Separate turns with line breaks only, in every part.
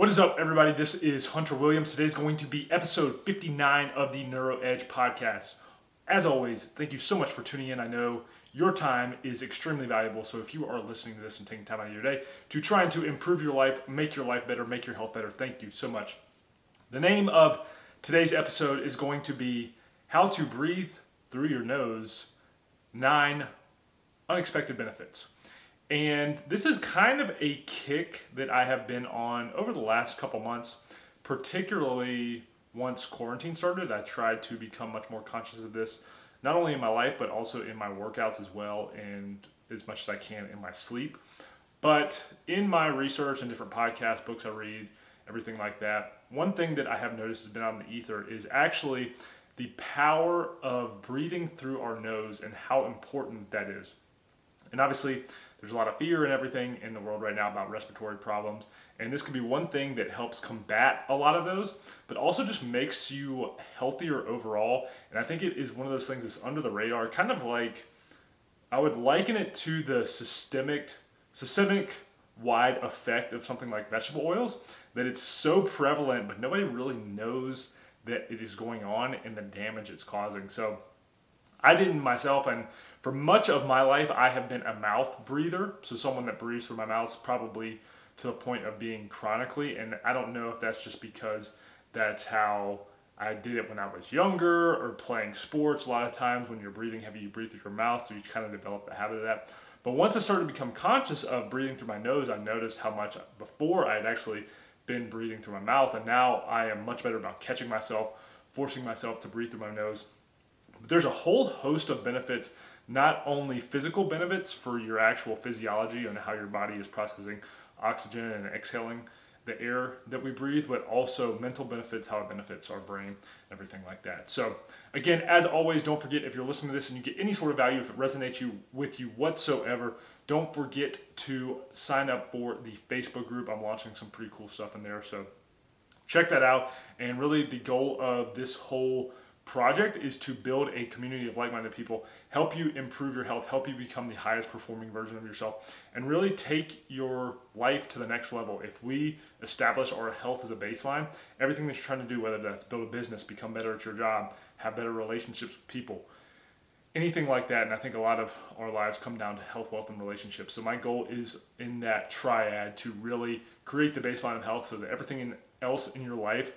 What is up, everybody? This is Hunter Williams. Today's going to be episode 59 of the Neuro Edge podcast. As always, thank you so much for tuning in. I know your time is extremely valuable, so if you are listening to this and taking time out of your day to trying to improve your life, make your life better, make your health better, thank you so much. The name of today's episode is going to be How to Breathe Through Your Nose Nine Unexpected Benefits. And this is kind of a kick that I have been on over the last couple months, particularly once quarantine started. I tried to become much more conscious of this, not only in my life, but also in my workouts as well, and as much as I can in my sleep. But in my research and different podcast books I read, everything like that, one thing that I have noticed has been out in the ether is actually the power of breathing through our nose and how important that is. And obviously, there's a lot of fear and everything in the world right now about respiratory problems. And this could be one thing that helps combat a lot of those, but also just makes you healthier overall. And I think it is one of those things that's under the radar, kind of like I would liken it to the systemic, systemic wide effect of something like vegetable oils, that it's so prevalent, but nobody really knows that it is going on and the damage it's causing. So I didn't myself, and for much of my life, I have been a mouth breather. So someone that breathes through my mouth, probably to the point of being chronically. And I don't know if that's just because that's how I did it when I was younger or playing sports. A lot of times when you're breathing heavy, you breathe through your mouth, so you kind of develop the habit of that. But once I started to become conscious of breathing through my nose, I noticed how much before I had actually been breathing through my mouth, and now I am much better about catching myself, forcing myself to breathe through my nose. But there's a whole host of benefits not only physical benefits for your actual physiology and how your body is processing oxygen and exhaling the air that we breathe, but also mental benefits, how it benefits our brain, everything like that. So, again, as always, don't forget if you're listening to this and you get any sort of value, if it resonates you with you whatsoever, don't forget to sign up for the Facebook group. I'm launching some pretty cool stuff in there. So, check that out. And really, the goal of this whole project is to build a community of like-minded people help you improve your health help you become the highest performing version of yourself and really take your life to the next level. If we establish our health as a baseline everything that you're trying to do whether that's build a business become better at your job have better relationships with people anything like that and i think a lot of our lives come down to health wealth and relationships. So my goal is in that triad to really create the baseline of health so that everything else in your life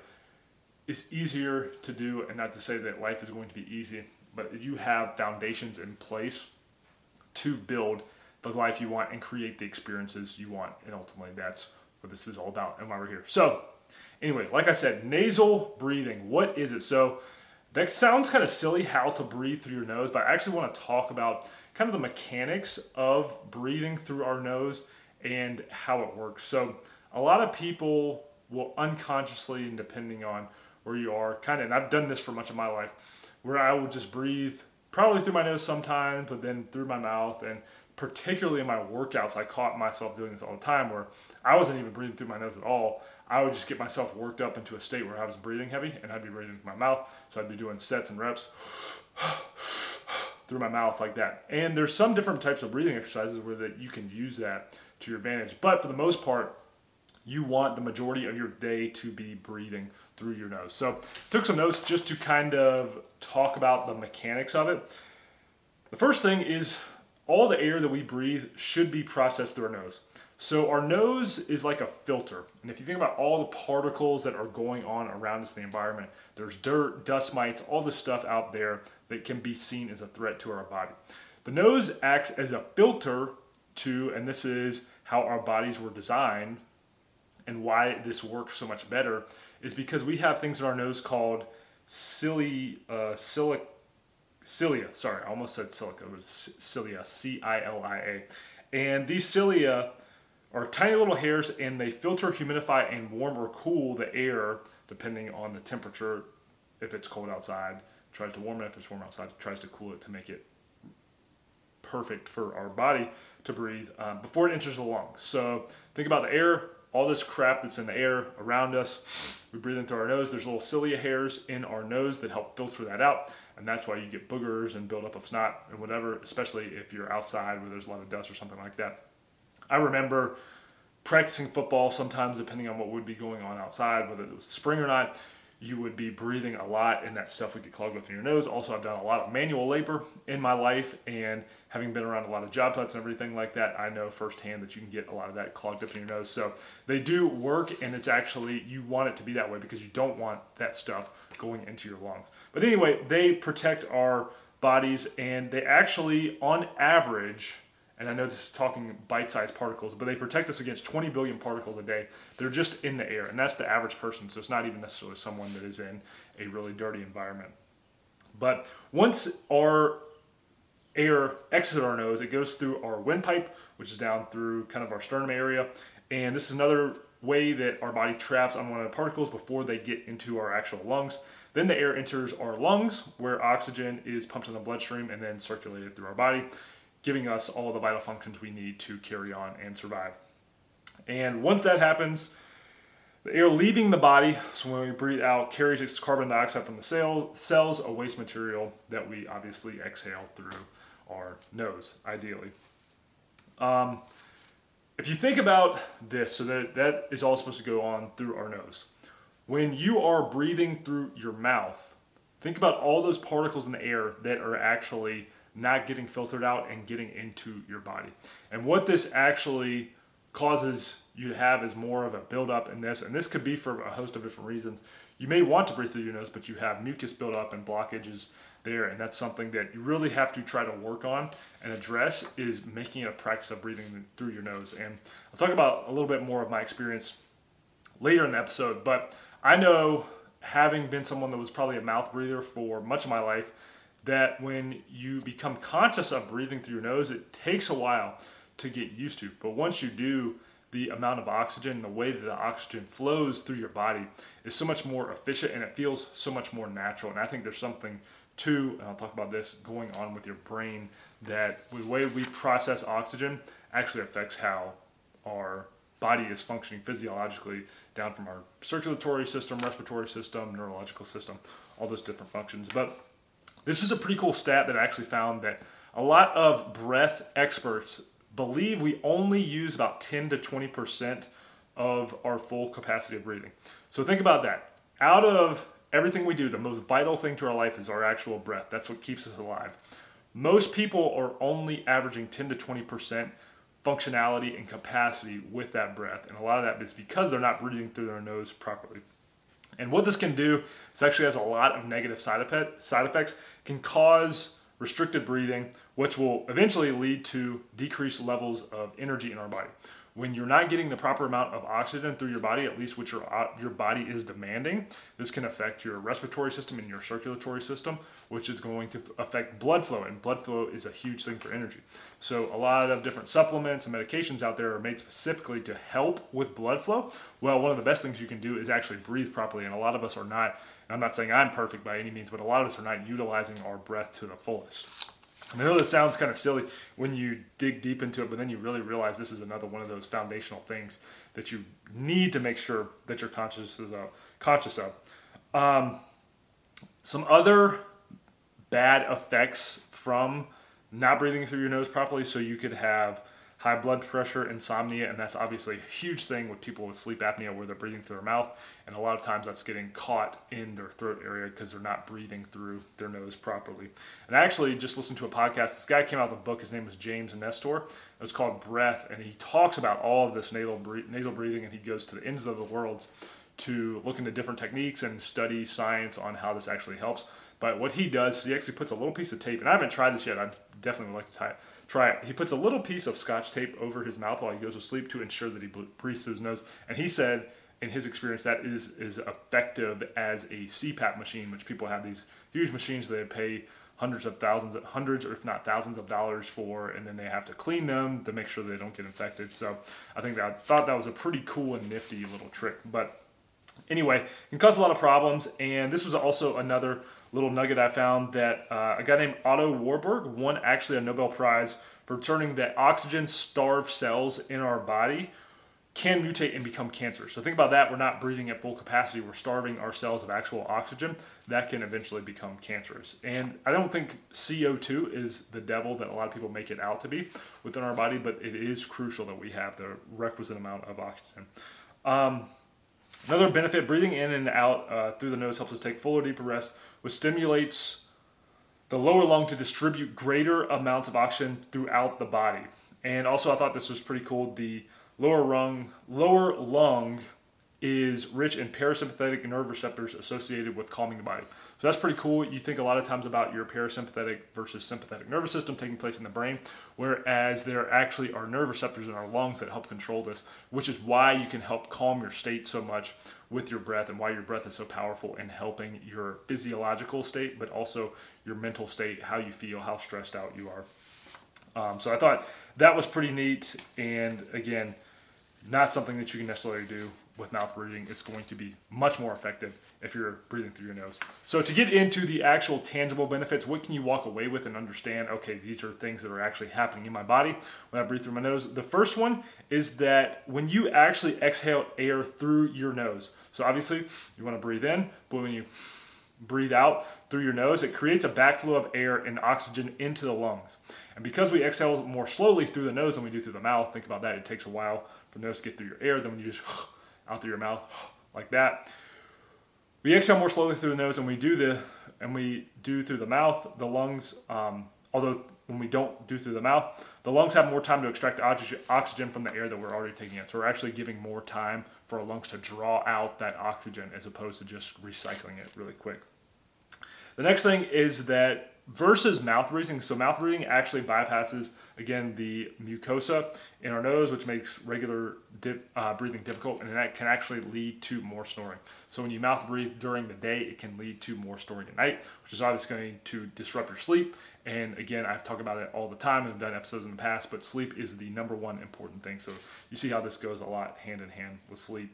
is easier to do, and not to say that life is going to be easy, but you have foundations in place to build the life you want and create the experiences you want. And ultimately, that's what this is all about and why we're here. So, anyway, like I said, nasal breathing. What is it? So, that sounds kind of silly how to breathe through your nose, but I actually want to talk about kind of the mechanics of breathing through our nose and how it works. So, a lot of people will unconsciously, and depending on where you are, kind of, and I've done this for much of my life, where I will just breathe probably through my nose sometimes, but then through my mouth. And particularly in my workouts, I caught myself doing this all the time where I wasn't even breathing through my nose at all. I would just get myself worked up into a state where I was breathing heavy and I'd be breathing through my mouth. So I'd be doing sets and reps through my mouth like that. And there's some different types of breathing exercises where that you can use that to your advantage. But for the most part, you want the majority of your day to be breathing through your nose. So, took some notes just to kind of talk about the mechanics of it. The first thing is all the air that we breathe should be processed through our nose. So, our nose is like a filter. And if you think about all the particles that are going on around us in the environment, there's dirt, dust mites, all the stuff out there that can be seen as a threat to our body. The nose acts as a filter to, and this is how our bodies were designed and why this works so much better is because we have things in our nose called cili, uh, cilic, cilia. Sorry, I almost said silica, it's cilia, C I L I A. And these cilia are tiny little hairs and they filter, humidify, and warm or cool the air depending on the temperature. If it's cold outside, tries to warm it. If it's warm outside, tries to cool it to make it perfect for our body to breathe um, before it enters the lungs. So think about the air all this crap that's in the air around us. We breathe in through our nose. There's little cilia hairs in our nose that help filter that out. And that's why you get boogers and buildup of snot and whatever, especially if you're outside where there's a lot of dust or something like that. I remember practicing football, sometimes depending on what would be going on outside, whether it was spring or not, you would be breathing a lot and that stuff would get clogged up in your nose. Also, I've done a lot of manual labor in my life and having been around a lot of job sites and everything like that, I know firsthand that you can get a lot of that clogged up in your nose. So they do work and it's actually, you want it to be that way because you don't want that stuff going into your lungs. But anyway, they protect our bodies and they actually, on average, and I know this is talking bite sized particles, but they protect us against 20 billion particles a day. They're just in the air, and that's the average person, so it's not even necessarily someone that is in a really dirty environment. But once our air exits our nose, it goes through our windpipe, which is down through kind of our sternum area. And this is another way that our body traps unwanted particles before they get into our actual lungs. Then the air enters our lungs, where oxygen is pumped in the bloodstream and then circulated through our body giving us all the vital functions we need to carry on and survive. And once that happens, the air leaving the body, so when we breathe out, carries its carbon dioxide from the cell, cells, a waste material that we obviously exhale through our nose, ideally. Um, if you think about this, so that, that is all supposed to go on through our nose. When you are breathing through your mouth, think about all those particles in the air that are actually not getting filtered out and getting into your body. And what this actually causes you to have is more of a buildup in this, and this could be for a host of different reasons. You may want to breathe through your nose, but you have mucus buildup and blockages there, and that's something that you really have to try to work on and address is making it a practice of breathing through your nose. And I'll talk about a little bit more of my experience later in the episode, but I know having been someone that was probably a mouth breather for much of my life, that when you become conscious of breathing through your nose, it takes a while to get used to. But once you do, the amount of oxygen, the way that the oxygen flows through your body is so much more efficient and it feels so much more natural. And I think there's something to, and I'll talk about this, going on with your brain that the way we process oxygen actually affects how our body is functioning physiologically down from our circulatory system, respiratory system, neurological system, all those different functions. But this was a pretty cool stat that I actually found that a lot of breath experts believe we only use about 10 to 20% of our full capacity of breathing. So think about that. Out of everything we do, the most vital thing to our life is our actual breath. That's what keeps us alive. Most people are only averaging 10 to 20% functionality and capacity with that breath. And a lot of that is because they're not breathing through their nose properly. And what this can do, it actually has a lot of negative side, side effects, can cause restricted breathing, which will eventually lead to decreased levels of energy in our body when you're not getting the proper amount of oxygen through your body, at least what your, uh, your body is demanding, this can affect your respiratory system and your circulatory system, which is going to affect blood flow. And blood flow is a huge thing for energy. So, a lot of different supplements and medications out there are made specifically to help with blood flow. Well, one of the best things you can do is actually breathe properly. And a lot of us are not, I'm not saying I'm perfect by any means, but a lot of us are not utilizing our breath to the fullest. I know this sounds kind of silly when you dig deep into it, but then you really realize this is another one of those foundational things that you need to make sure that you're conscious of. Conscious of. Um, some other bad effects from not breathing through your nose properly, so you could have high blood pressure, insomnia, and that's obviously a huge thing with people with sleep apnea where they're breathing through their mouth. And a lot of times that's getting caught in their throat area because they're not breathing through their nose properly. And I actually just listened to a podcast. This guy came out with a book. His name was James Nestor. It was called Breath, and he talks about all of this nasal, nasal breathing, and he goes to the ends of the world to look into different techniques and study science on how this actually helps. But what he does is he actually puts a little piece of tape, and I haven't tried this yet. I definitely would like to try it Try it. He puts a little piece of scotch tape over his mouth while he goes to sleep to ensure that he breathes through his nose. And he said, in his experience, that is as effective as a CPAP machine, which people have these huge machines they pay hundreds of thousands, hundreds or if not thousands of dollars for, and then they have to clean them to make sure they don't get infected. So I think that I thought that was a pretty cool and nifty little trick. But anyway, can cause a lot of problems. And this was also another little nugget I found that uh, a guy named Otto Warburg won actually a Nobel Prize for turning the oxygen starved cells in our body can mutate and become cancer. So think about that. We're not breathing at full capacity. We're starving our cells of actual oxygen. That can eventually become cancerous. And I don't think CO2 is the devil that a lot of people make it out to be within our body, but it is crucial that we have the requisite amount of oxygen. Um, another benefit breathing in and out uh, through the nose helps us take fuller, deeper breaths, which stimulates the lower lung to distribute greater amounts of oxygen throughout the body. And also, I thought this was pretty cool. The lower lung, lower lung is rich in parasympathetic nerve receptors associated with calming the body. So that's pretty cool. You think a lot of times about your parasympathetic versus sympathetic nervous system taking place in the brain, whereas there actually are nerve receptors in our lungs that help control this, which is why you can help calm your state so much with your breath and why your breath is so powerful in helping your physiological state, but also your mental state, how you feel, how stressed out you are. Um, so I thought that was pretty neat. And again, not something that you can necessarily do with mouth breathing. It's going to be much more effective if you're breathing through your nose. So, to get into the actual tangible benefits, what can you walk away with and understand? Okay, these are things that are actually happening in my body when I breathe through my nose. The first one is that when you actually exhale air through your nose, so obviously you want to breathe in, but when you breathe out through your nose, it creates a backflow of air and oxygen into the lungs. And because we exhale more slowly through the nose than we do through the mouth, think about that, it takes a while for the nose to get through your air, then when you just out through your mouth like that. We exhale more slowly through the nose and we do the and we do through the mouth, the lungs, um, although when we don't do through the mouth, the lungs have more time to extract oxygen from the air that we're already taking in. So we're actually giving more time for our lungs to draw out that oxygen as opposed to just recycling it really quick. The next thing is that versus mouth breathing. So mouth breathing actually bypasses again the mucosa in our nose, which makes regular dip, uh, breathing difficult, and that can actually lead to more snoring. So when you mouth breathe during the day, it can lead to more snoring at night, which is obviously going to disrupt your sleep. And again, I've talked about it all the time and I've done episodes in the past, but sleep is the number one important thing. So you see how this goes a lot hand in hand with sleep.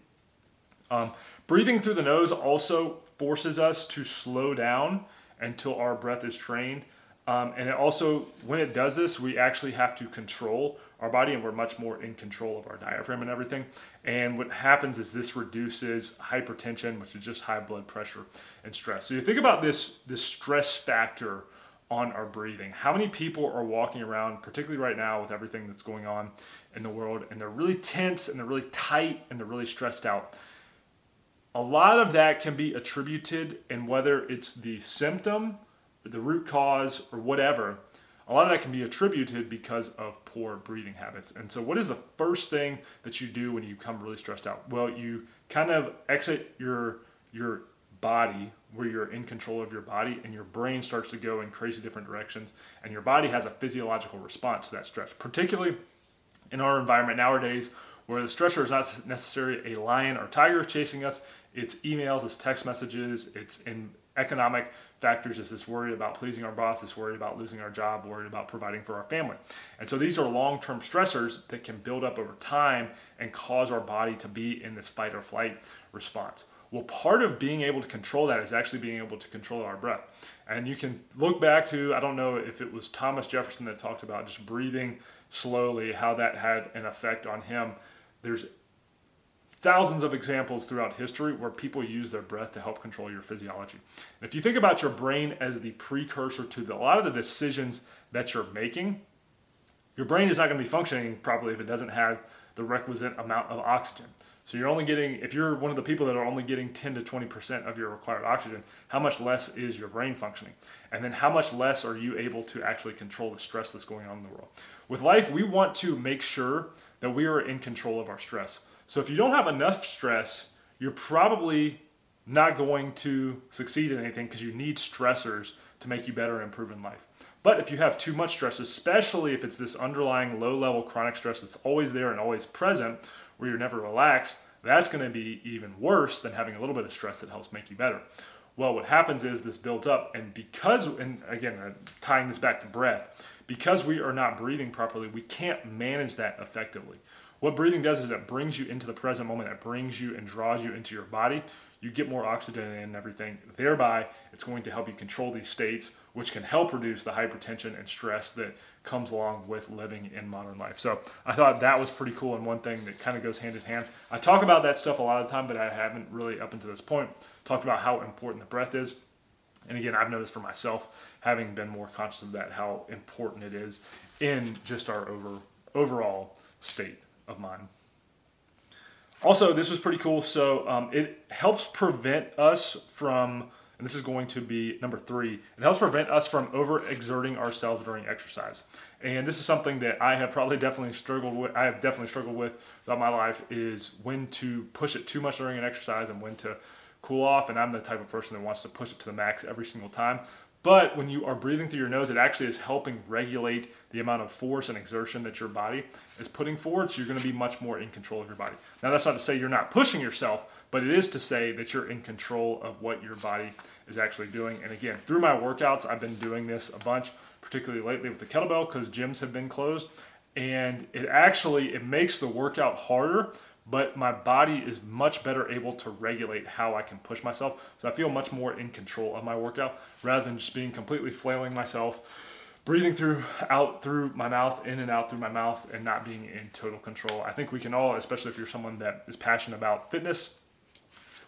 Um, breathing through the nose also forces us to slow down until our breath is trained. Um, and it also, when it does this, we actually have to control our body and we're much more in control of our diaphragm and everything. And what happens is this reduces hypertension, which is just high blood pressure and stress. So you think about this, this stress factor on our breathing. How many people are walking around, particularly right now with everything that's going on in the world, and they're really tense and they're really tight and they're really stressed out? A lot of that can be attributed, and whether it's the symptom, the root cause, or whatever, a lot of that can be attributed because of poor breathing habits. And so, what is the first thing that you do when you become really stressed out? Well, you kind of exit your your body where you're in control of your body and your brain starts to go in crazy different directions and your body has a physiological response to that stress particularly in our environment nowadays where the stressor is not necessarily a lion or tiger chasing us it's emails, it's text messages, it's in economic factors. It's this worried about pleasing our boss, it's worried about losing our job, worried about providing for our family. And so these are long term stressors that can build up over time and cause our body to be in this fight or flight response. Well, part of being able to control that is actually being able to control our breath. And you can look back to, I don't know if it was Thomas Jefferson that talked about just breathing slowly, how that had an effect on him. There's thousands of examples throughout history where people use their breath to help control your physiology. And if you think about your brain as the precursor to the, a lot of the decisions that you're making, your brain is not going to be functioning properly if it doesn't have the requisite amount of oxygen. So you're only getting, if you're one of the people that are only getting 10 to 20% of your required oxygen, how much less is your brain functioning? And then how much less are you able to actually control the stress that's going on in the world? With life, we want to make sure that we are in control of our stress. So if you don't have enough stress, you're probably not going to succeed in anything because you need stressors to make you better and improve in life. But if you have too much stress, especially if it's this underlying low level chronic stress that's always there and always present, where you're never relaxed, that's going to be even worse than having a little bit of stress that helps make you better. Well, what happens is this builds up, and because, and again, uh, tying this back to breath, because we are not breathing properly, we can't manage that effectively. What breathing does is it brings you into the present moment. It brings you and draws you into your body. you get more oxygen and everything. Thereby, it's going to help you control these states, which can help reduce the hypertension and stress that comes along with living in modern life. So I thought that was pretty cool and one thing that kind of goes hand in hand. I talk about that stuff a lot of the time, but I haven't really up until this point talked about how important the breath is. And again, I've noticed for myself, having been more conscious of that, how important it is in just our over overall state of mind. Also, this was pretty cool. So um, it helps prevent us from, and this is going to be number three, it helps prevent us from overexerting ourselves during exercise. And this is something that I have probably definitely struggled with. I have definitely struggled with throughout my life is when to push it too much during an exercise and when to cool off. And I'm the type of person that wants to push it to the max every single time. But when you are breathing through your nose, it actually is helping regulate the amount of force and exertion that your body is putting forward. So you're going to be much more in control of your body. Now, that's not to say you're not pushing yourself, but it is to say that you're in control of what your body is actually doing. And again, through my workouts, I've been doing this a bunch, particularly lately with the kettlebell because gyms have been closed. And it actually it makes the workout harder but my body is much better able to regulate how I can push myself. So I feel much more in control of my workout rather than just being completely flailing myself, breathing through out through my mouth, in and out through my mouth, and not being in total control. I think we can all, especially if you're someone that is passionate about fitness,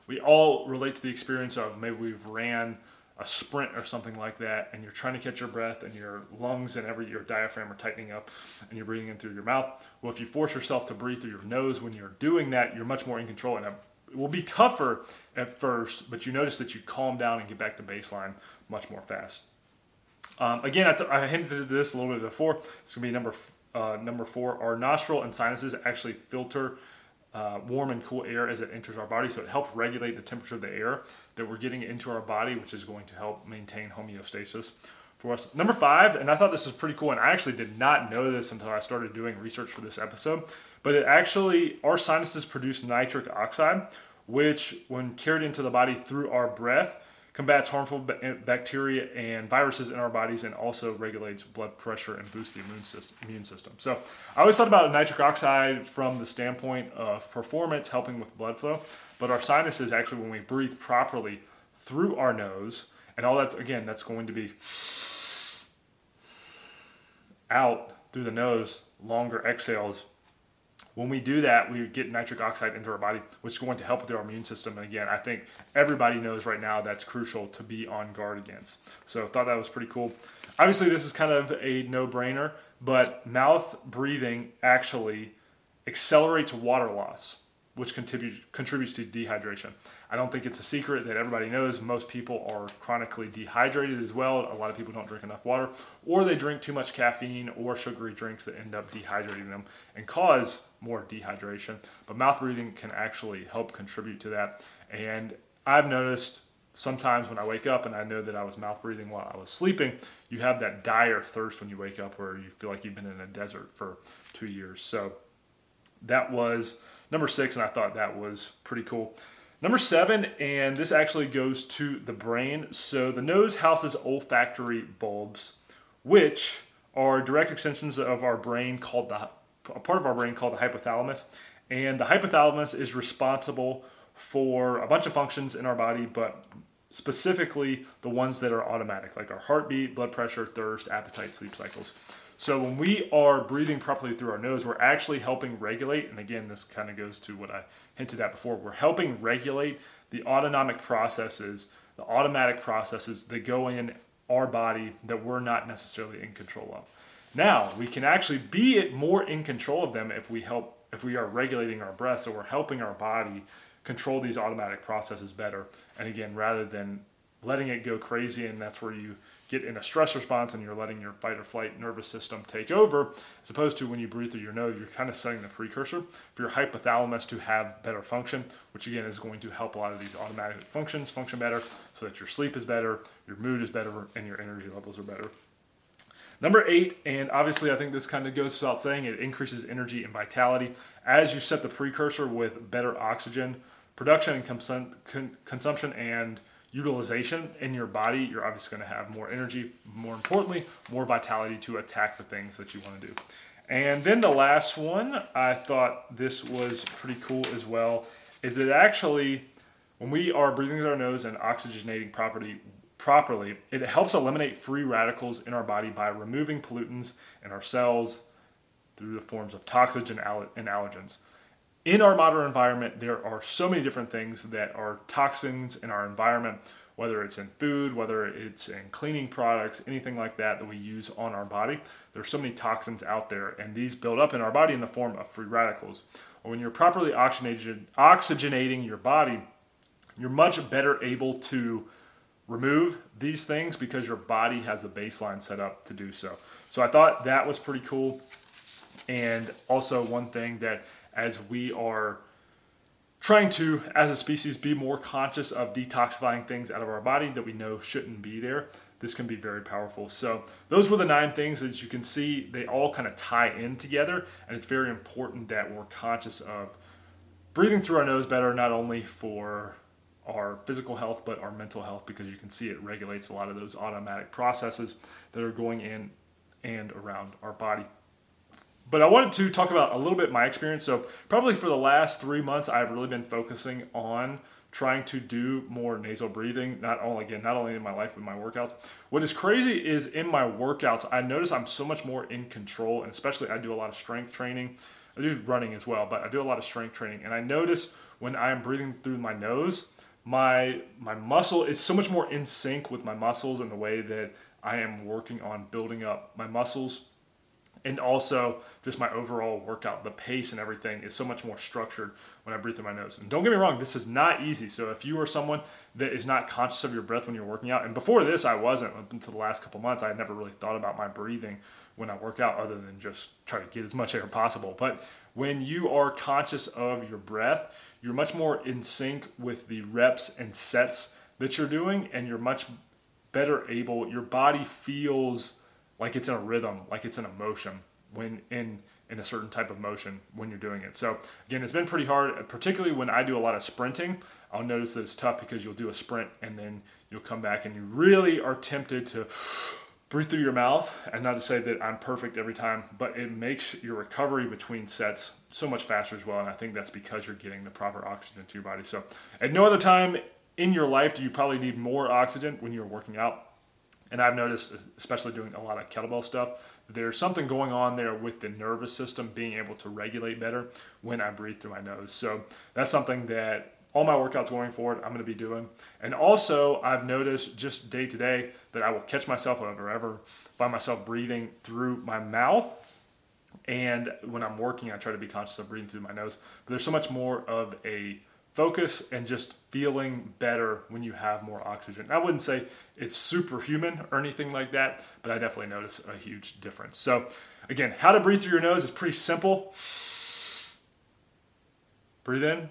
we all relate to the experience of maybe we've ran a sprint or something like that, and you're trying to catch your breath, and your lungs and every your diaphragm are tightening up, and you're breathing in through your mouth. Well, if you force yourself to breathe through your nose when you're doing that, you're much more in control, and it will be tougher at first, but you notice that you calm down and get back to baseline much more fast. Um, again, I, hinted at this a little bit before. It's gonna be number uh, number four. Our nostril and sinuses actually filter uh, warm and cool air as it enters our body. So it helps regulate the temperature of the air that we're getting into our body, which is going to help maintain homeostasis for us. Number five, and I thought this was pretty cool, and I actually did not know this until I started doing research for this episode, but it actually, our sinuses produce nitric oxide, which, when carried into the body through our breath, combats harmful bacteria and viruses in our bodies and also regulates blood pressure and boosts the immune system, immune system. So I always thought about nitric oxide from the standpoint of performance helping with blood flow, but our sinuses actually when we breathe properly through our nose and all that's again that's going to be out through the nose, longer exhales when we do that, we get nitric oxide into our body, which is going to help with our immune system. And again, I think everybody knows right now that's crucial to be on guard against. So I thought that was pretty cool. Obviously, this is kind of a no brainer, but mouth breathing actually accelerates water loss which contributes contributes to dehydration. I don't think it's a secret that everybody knows most people are chronically dehydrated as well. A lot of people don't drink enough water, or they drink too much caffeine or sugary drinks that end up dehydrating them and cause more dehydration. But mouth breathing can actually help contribute to that. And I've noticed sometimes when I wake up and I know that I was mouth breathing while I was sleeping, you have that dire thirst when you wake up where you feel like you've been in a desert for two years. So that was number six, and I thought that was pretty cool. Number seven, and this actually goes to the brain. So the nose houses olfactory bulbs, which are direct extensions of our brain called the a part of our brain called the hypothalamus. And the hypothalamus is responsible for a bunch of functions in our body, but specifically the ones that are automatic, like our heartbeat, blood pressure, thirst, appetite, sleep cycles. So when we are breathing properly through our nose, we're actually helping regulate, and again, this kind of goes to what I hinted at before, we're helping regulate the autonomic processes, the automatic processes that go in our body that we're not necessarily in control of. Now, we can actually be it more in control of them if we help if we are regulating our breath, so we're helping our body control these automatic processes better. And again, rather than letting it go crazy and that's where you get in a stress response and you're letting your fight or flight nervous system take over, as opposed to when you breathe through your nose, you're kind of setting the precursor for your hypothalamus to have better function, which again is going to help a lot of these automatic functions function better so that your sleep is better, your mood is better, and your energy levels are better. Number eight, and obviously I think this kind of goes without saying, it increases energy and vitality. As you set the precursor with better oxygen production and consum- con- consumption and utilization in your body, you're obviously going to have more energy, more importantly, more vitality to attack the things that you want to do. And then the last one, I thought this was pretty cool as well, is it actually when we are breathing through our nose and oxygenating properly, properly, it helps eliminate free radicals in our body by removing pollutants in our cells through the forms of toxins and allergens. In our modern environment, there are so many different things that are toxins in our environment whether it's in food, whether it's in cleaning products, anything like that that we use on our body. There's so many toxins out there, and these build up in our body in the form of free radicals. When you're properly oxygenating your body, you're much better able to remove these things because your body has the baseline set up to do so. So I thought that was pretty cool. And also, one thing that as we are trying to, as a species, be more conscious of detoxifying things out of our body that we know shouldn't be there. This can be very powerful. So, those were the nine things that you can see, they all kind of tie in together. And it's very important that we're conscious of breathing through our nose better, not only for our physical health, but our mental health, because you can see it regulates a lot of those automatic processes that are going in and around our body. But I wanted to talk about a little bit my experience. So, probably for the last three months, I've really been focusing on trying to do more nasal breathing. Not only again, not only in my life but my workouts. What is crazy is in my workouts, I notice I'm so much more in control, and especially I do a lot of strength training. I do running as well, but I do a lot of strength training, and I notice when I am breathing through my nose, my my muscle is so much more in sync with my muscles and the way that I am working on building up my muscles and also just my overall workout the pace and everything is so much more structured when i breathe through my nose. And don't get me wrong this is not easy. So if you are someone that is not conscious of your breath when you're working out and before this i wasn't up until the last couple months i had never really thought about my breathing when i work out other than just try to get as much air possible. But when you are conscious of your breath you're much more in sync with the reps and sets that you're doing and you're much better able your body feels like it's in a rhythm, like it's in a motion when in in a certain type of motion when you're doing it. So again, it's been pretty hard, particularly when I do a lot of sprinting. I'll notice that it's tough because you'll do a sprint and then you'll come back and you really are tempted to breathe through your mouth. And not to say that I'm perfect every time, but it makes your recovery between sets so much faster as well. And I think that's because you're getting the proper oxygen to your body. So at no other time in your life do you probably need more oxygen when you're working out and I've noticed, especially doing a lot of kettlebell stuff, there's something going on there with the nervous system being able to regulate better when I breathe through my nose. So that's something that all my workouts going forward, I'm going to be doing. And also, I've noticed just day to day that I will catch myself whenever ever find myself breathing through my mouth. And when I'm working, I try to be conscious of breathing through my nose. But there's so much more of a focus and just feeling better when you have more oxygen. I wouldn't say it's superhuman or anything like that, but I definitely notice a huge difference. So, again, how to breathe through your nose is pretty simple. Breathe in,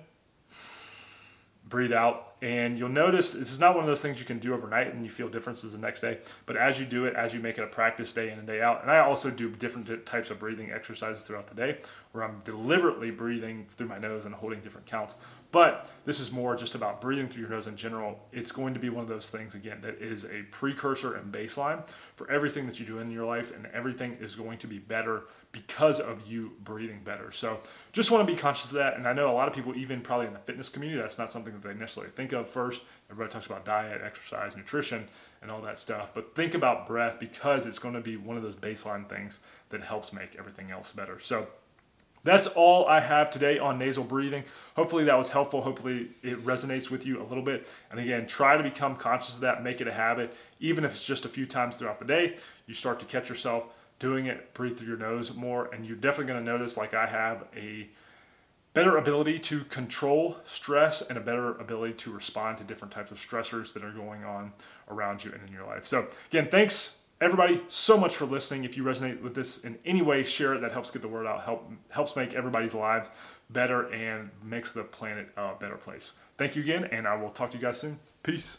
breathe out. And you'll notice this is not one of those things you can do overnight and you feel differences the next day. But as you do it, as you make it a practice day in and day out, and I also do different types of breathing exercises throughout the day where I'm deliberately breathing through my nose and holding different counts. But this is more just about breathing through your nose in general. It's going to be one of those things, again, that is a precursor and baseline for everything that you do in your life, and everything is going to be better because of you breathing better. So just want to be conscious of that. And I know a lot of people, even probably in the fitness community, that's not something that they necessarily think of first. Everybody talks about diet, exercise, nutrition, and all that stuff. But think about breath because it's going to be one of those baseline things that helps make everything else better. So that's all I have today on nasal breathing. Hopefully that was helpful. Hopefully it resonates with you a little bit. And again, try to become conscious of that, make it a habit. Even if it's just a few times throughout the day, you start to catch yourself doing it, breathe through your nose more, and you're definitely going to notice, like I have, a better ability to control stress and a better ability to respond to different types of stressors that are going on around you and in your life. So, again, thanks everybody so much for listening. If you resonate with this in any way, share it. That helps get the word out, help helps make everybody's lives better and makes the planet a better place. Thank you again, and I will talk to you guys soon. Peace.